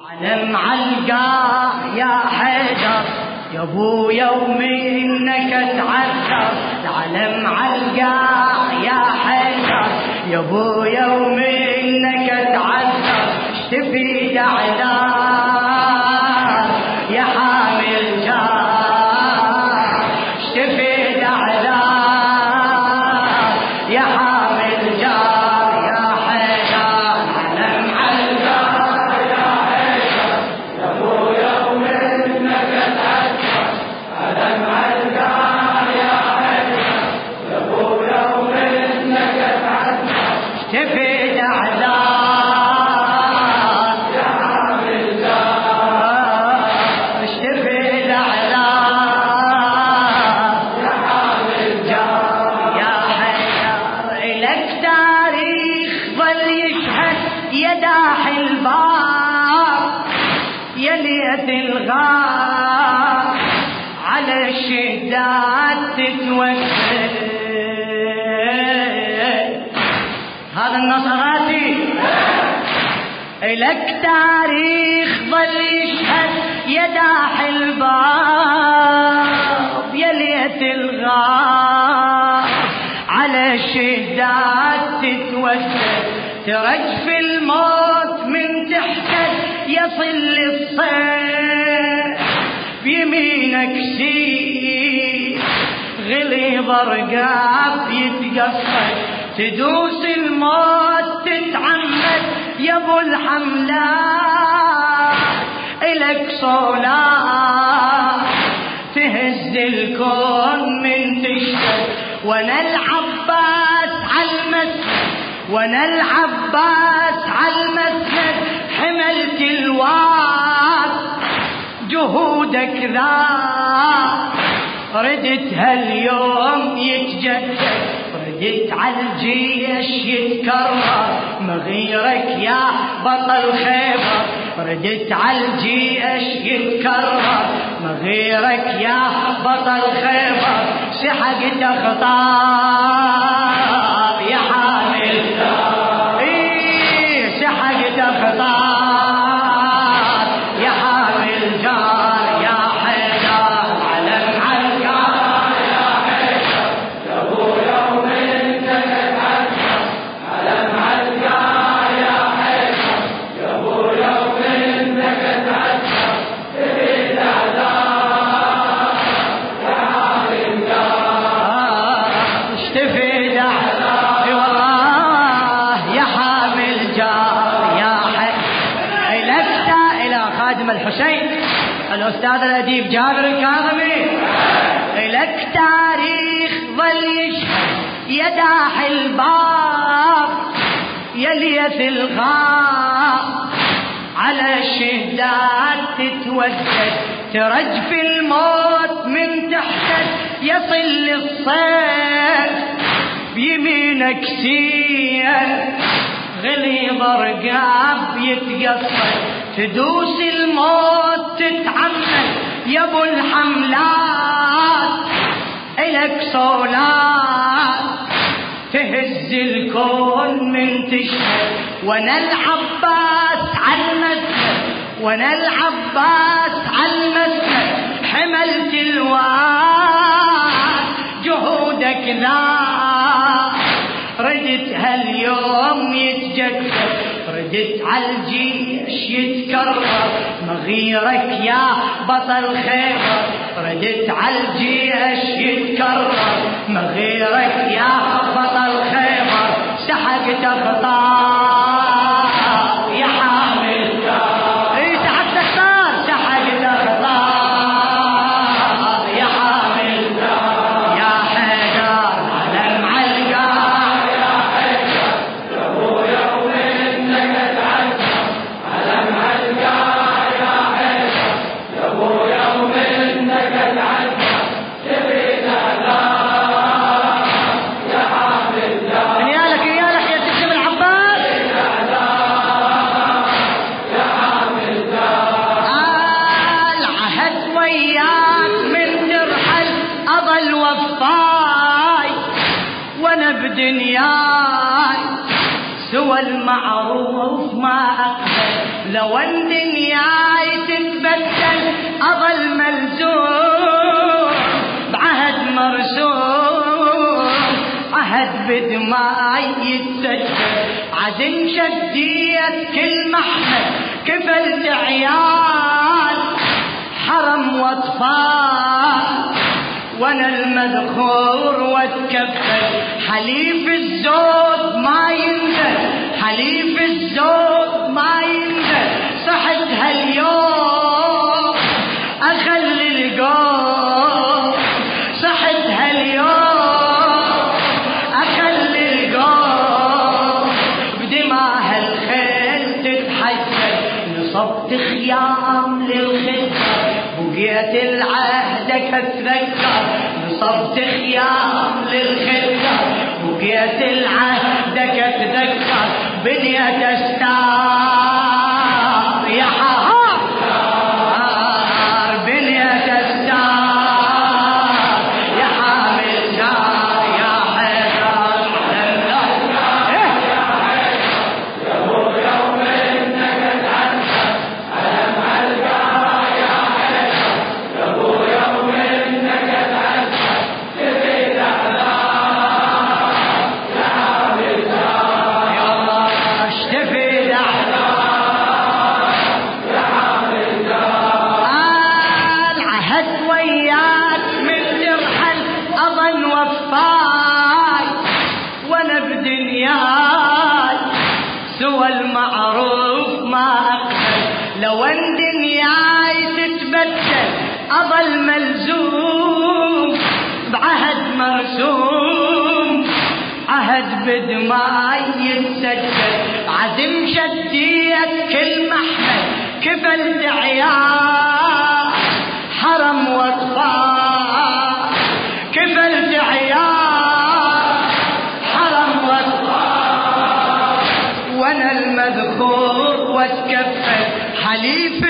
العلم علقاه يا حيدر يا ابو يوم إنك تعذر العلم علقاه يا حيدر يا ابو يوم إنك تعذر اشتفي اعذار ليت الغار على الشدات تتوكل هذا النصراتي. لك تاريخ ظل يشهد يا داح الباب يا ليت الغار على الشدات تتوسل. ترجف الموت من تحتك يصل الصيف بيمينك سيف غليظ رقاب يتقصد تدوس الموت تتعمد. يا أبو الحملات الك صولات تهز الكون من تشتد وأنا العباس عالمسجد وأنا العباس عالمسجد حملت الواد. جهودك ذا ردت هاليوم يتجدد. ردت على الجيش يتكرر. مغيرك يا بطل خيبر. ردت على الجيش يتكرر. مغيرك يا بطل خيبر. سحقت اخطار الاديب جابر الكاظمي. لك تاريخ ظل يشهد يا داح الباب يا ليث الغاب. على الشهدات تتوسد ترجف الموت من تحتك يصل الصيف بيمينك سيل غليظ رقاب يتقصد تدوس الموت تتعمد يا أبو الحملات. الك صولات. تهز الكون من تشهد. وأنا العباس المسجد. وأنا العباس المسجد. حملت الواد جهودك ذا ردت هاليوم يتجدد. ردت على الجيش يتكرر. مغيرك يا بطل خيبر ردت على الجيش يتكرر. مغيرك يا بطل خيبر سحقت اخطار بدنياي سوى المعروف ما أقبل. لو ان الدنيا تتبدل أظل ملزوم بعهد مرسوم عهد بدماء يتسجل. عزم شديت كل محمد كفلت عيال. حرم وأطفال. وأنا المذخور واتكفل حليف الزود ما ينزل حليف الزود ما ينزل. صحت هاليوم اخلي القوم. صحت هاليوم اخلي القوم. بدماء الخيل تتحجج نصبت خيام للخدمه بقيت العهدك اتذكر نصبت خيام للخدمه بقيت العهدك اتذكر بنيت استار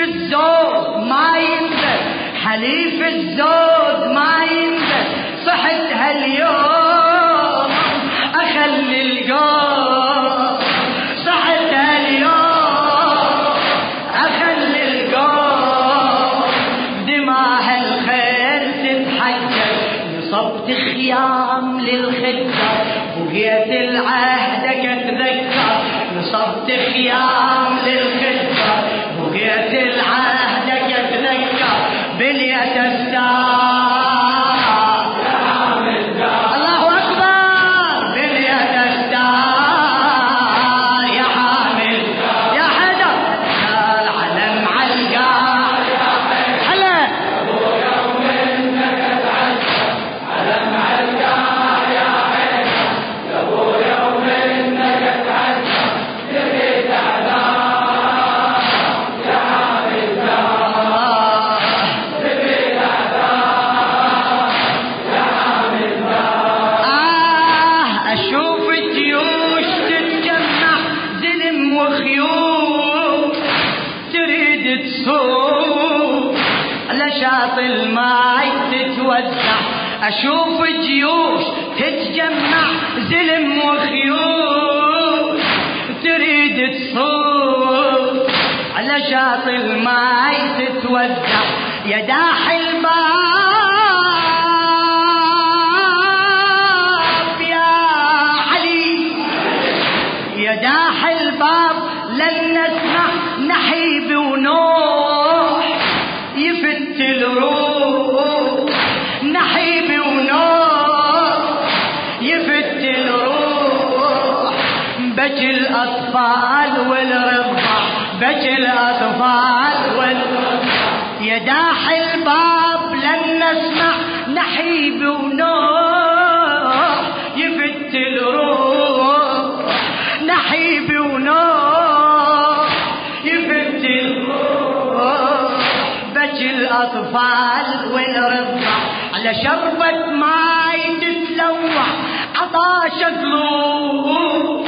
الزود ما ينزل. حليف الزود ما ينزل. صحت هاليوم أخلي القوم عطاش قلوب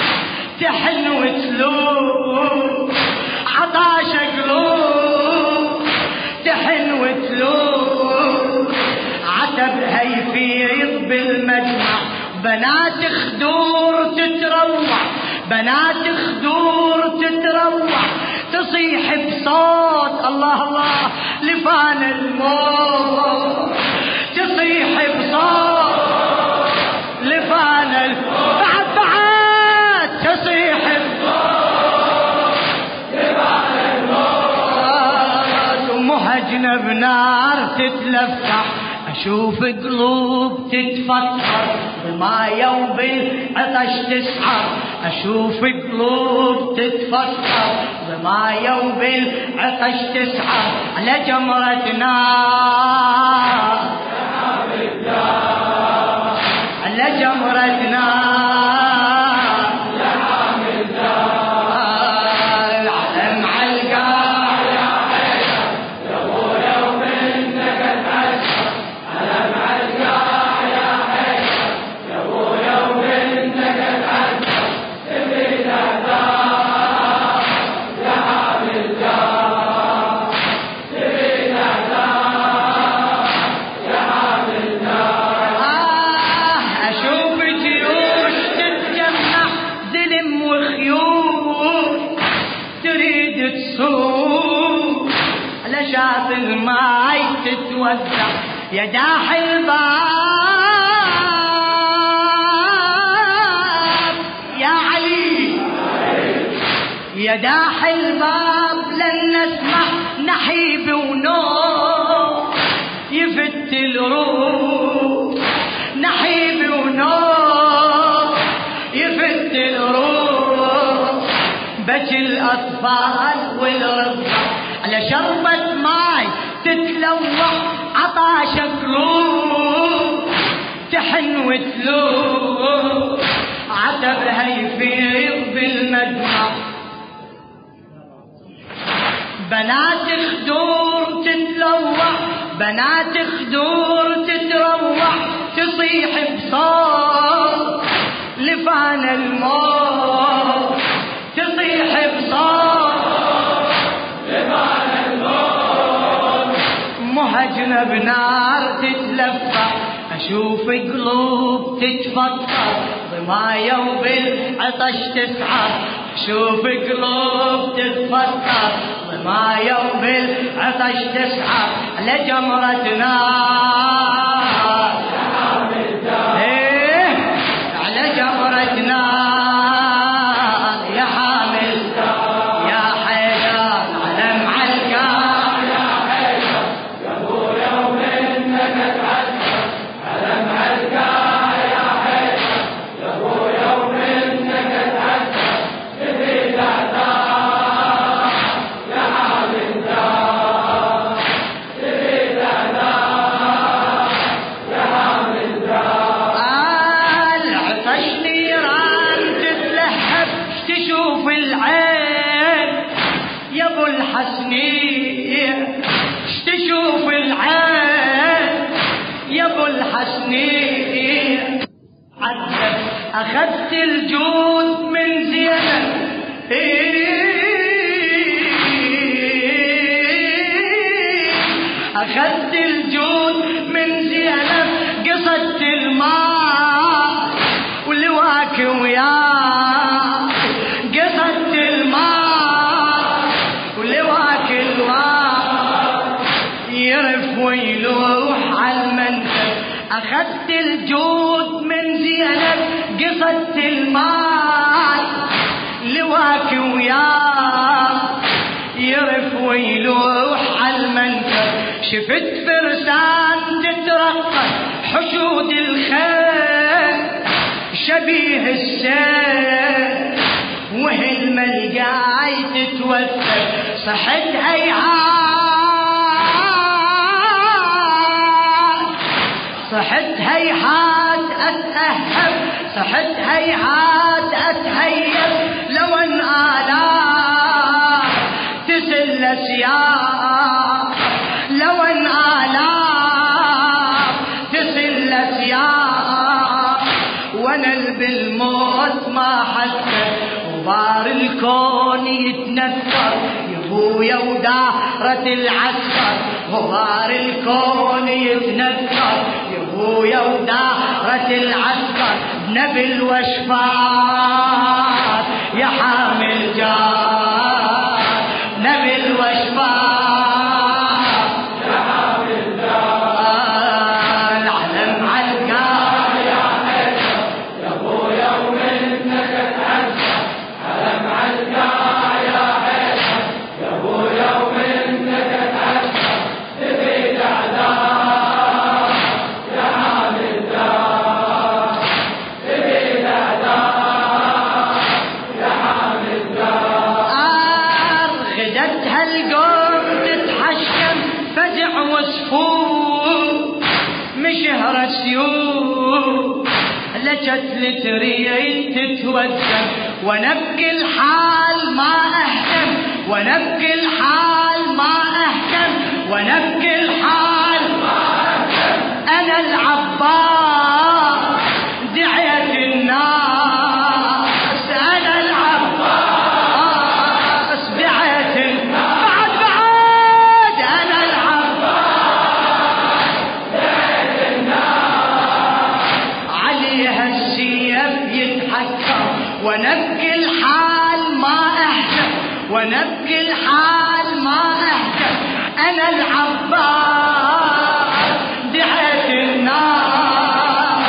تحن وتلوع عطاش قلوب تحن وتلوع عتبها يفيض بالمجمع بنات خدور تتروع. بنات خدور تتروع. تصيح بصوت. الله الله. لفان الموت. ومهجنا بنار تتلفح أشوف قلوب تتفكر بالمايا وبالعطش تسحر أشوف قلوب تتفكر بالمايا وبالعطش تسحر على جمرة نار على جمرة نار تتوزع يا داح الباب يا علي. يا داح الباب لن نسمع نحيب ونوم. يفت الروح. نحيب ونوم. يفت الروح. بكي الأطفال تحن وتلوح عتبها يفيض بالمدمع بنات خدور تتلوح بنات خدور تتروح تصيح بصوت لفان الموت. تصيح بصوت لفان الموت. مهجنا بنار تتلفح أشوف قلوب تتفكر ضمايا وبالعطش تسعر. أشوف قلوب تتفكر ضمايا وبالعطش تسعر. على جمرة نار أخذت الجود من زينب قصدت الماء لواك وياه يرف ويلوح على المنكب شفت فرسان تترقب حشود الخيل شبيه السيل وهل ملقاي تتوثق صحت هيعات صحت هيهات أتأهب صحت هيهات أتهيب. لو أن آلاف تسل سياق لو أن آلاف تسل سياق. وأنا بالموت ما حسب وبار الكون يتنثر. يبويا ودارة العسكر غبار الكون يتنثر. يبويا ودارة العسكر نبي الوشفات يا حامل جار لجت لتريد تتوزن ونبكي الحال ما أهتم ونبكي الحال ما أهتم ونبكي الحال ما أهتم. أنا العباس يتحكم ونبكي الحال ما اهتم ونبكي الحال ما اهتم أنا العباس دعيت الناس.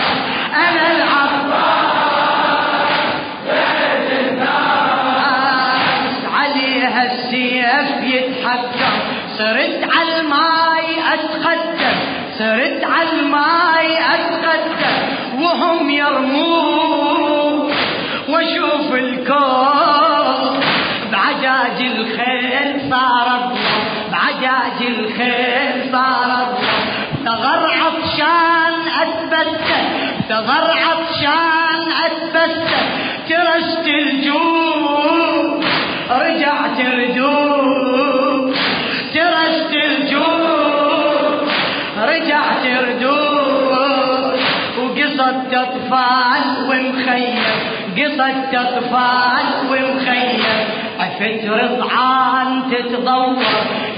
أنا العباس دعيت الناس. عليها السيف يتحكم. صرت على الماي أتقدم. صرت على الماي أتقدم. وهم يرمون ثغر عطشان اثبته ترست الجوع. رجعت ردود ترست الجوع. رجعت ردود وقصت أطفال ومخيم. قصت أطفال ومخيم. عفت رضعان تتضور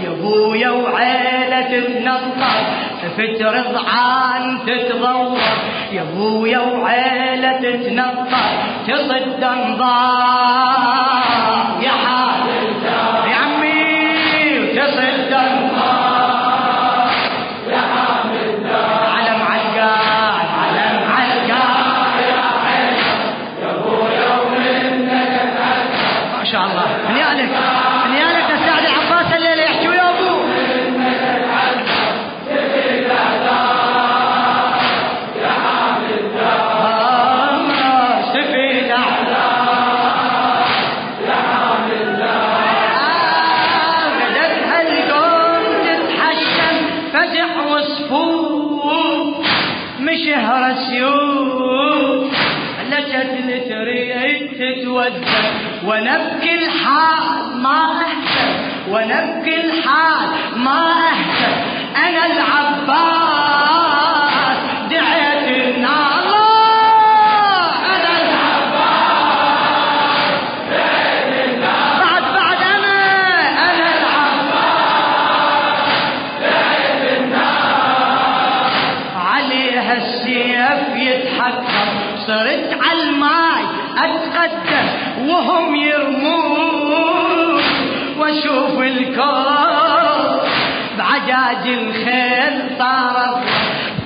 يا أبويا وعيلة تتنطر عفت رضعان تتضور يا أبويا وعيلة تتنطر تصد أنظار يا حال صرت على الماي اتقدم وهم يرمون. وأشوف الكون بعجاج الخيل صارت.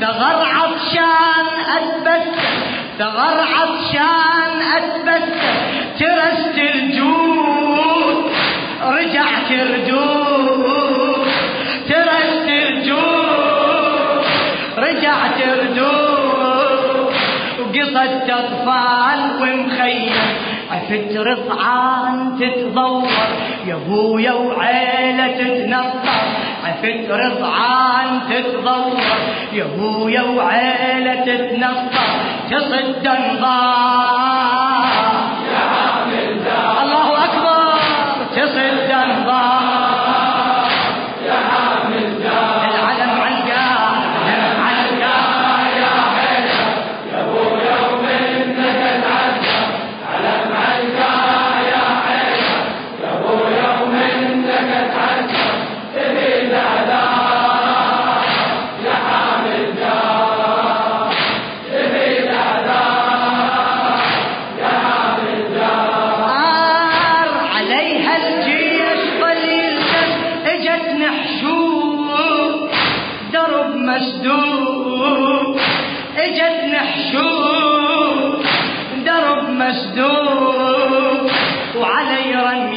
ثغر عطشان اتبسم ثغر عطشان اتبسم ترست الجود رجعت ردود اطفال ومخيم عفت رضعان تتضور. يا أبويا وعيلة تتنطر. عفت رضعان تتضور. يا أبويا وعيلة تتنطر. تصد أنظار.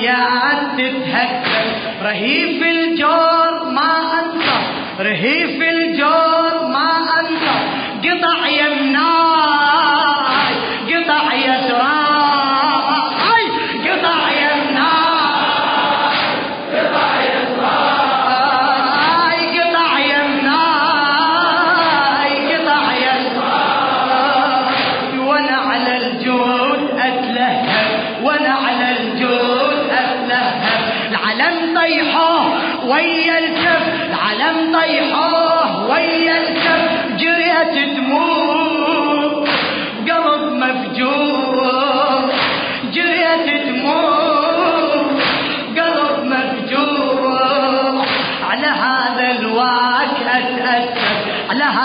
رميات تتهكم رهيف الجور ما انطر رهيف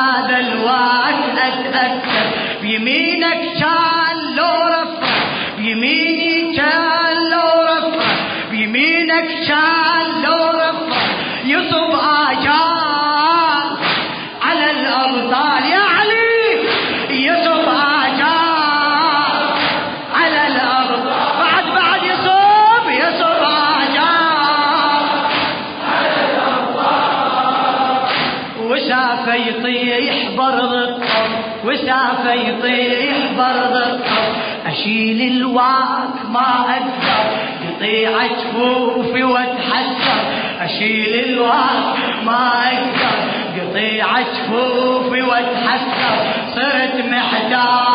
هذا الواك أتأسف بيمينك كان لو رفع بيميني كان لو رفع بيمينك كان يطيح برض أشيل الواك ما أقدر يطيع جفوفي واتحسر. أشيل ما أقدر قطيع جفوفي واتحسر. صرت محتار.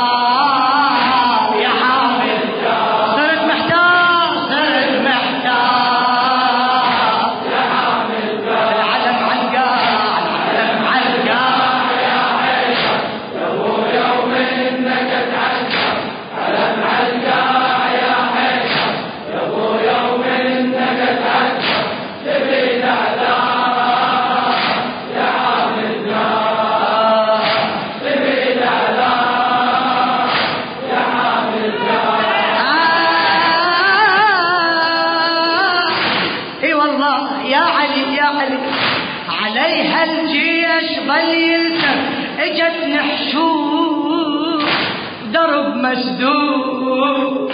نحشوش درب مسدود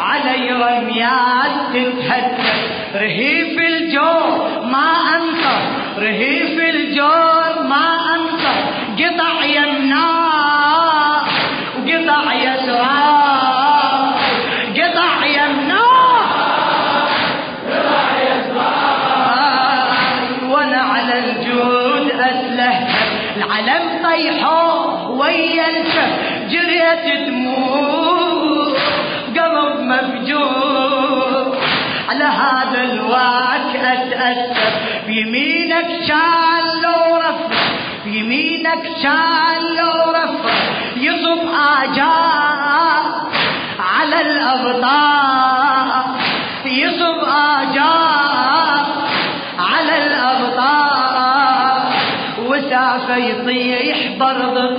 علي رميات تتهدد رهيف الجور ما انصر رهيف الجور اتأسف بيمينك شال لو رفع بيمينك شال لو رفع يصب آجار على الأبطال يصب آجار على الأبطال وسافة يطيح برض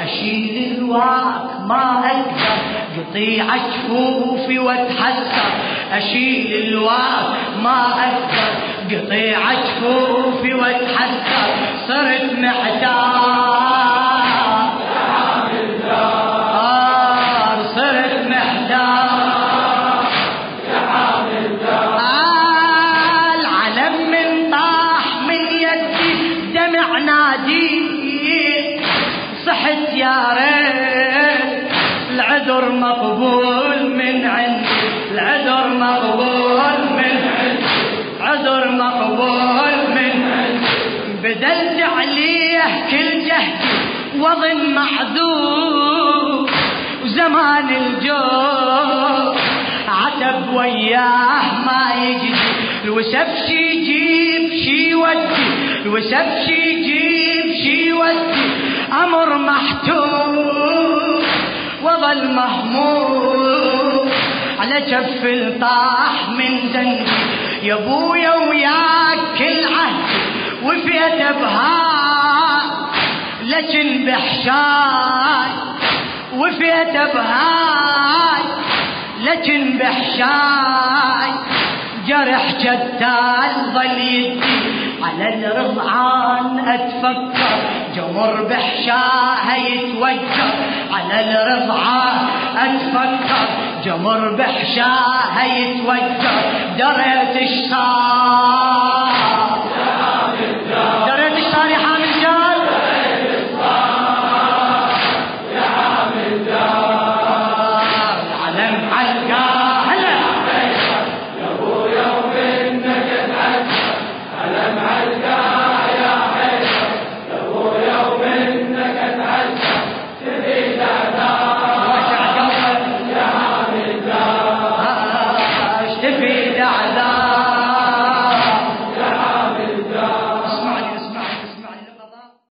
أشيل الواك ما أقدر. يطيع جفوفي واتحسر. أشيل الواك ما أقدر. قطيع جفوفي واتحسر صرت محتار وظن معذور وزمان الجو عتب وياه ما يجي الوسف شي يجيب شي يودي. الوسف شي يجيب شي يودي. أمر محتوم وظل مهموم على جف الطاح من زنجي يا أبويا وياك كل عهد وفيت بهاي لكن بحشاي وفيت بهاي. لكن بحشاي جرح جدال ظل يدي على الرضعان أتفكر. جمر بحشاها يتوجر على الرضعان أتفكر. جمر بحشاها يتوجر. دريت إيش صار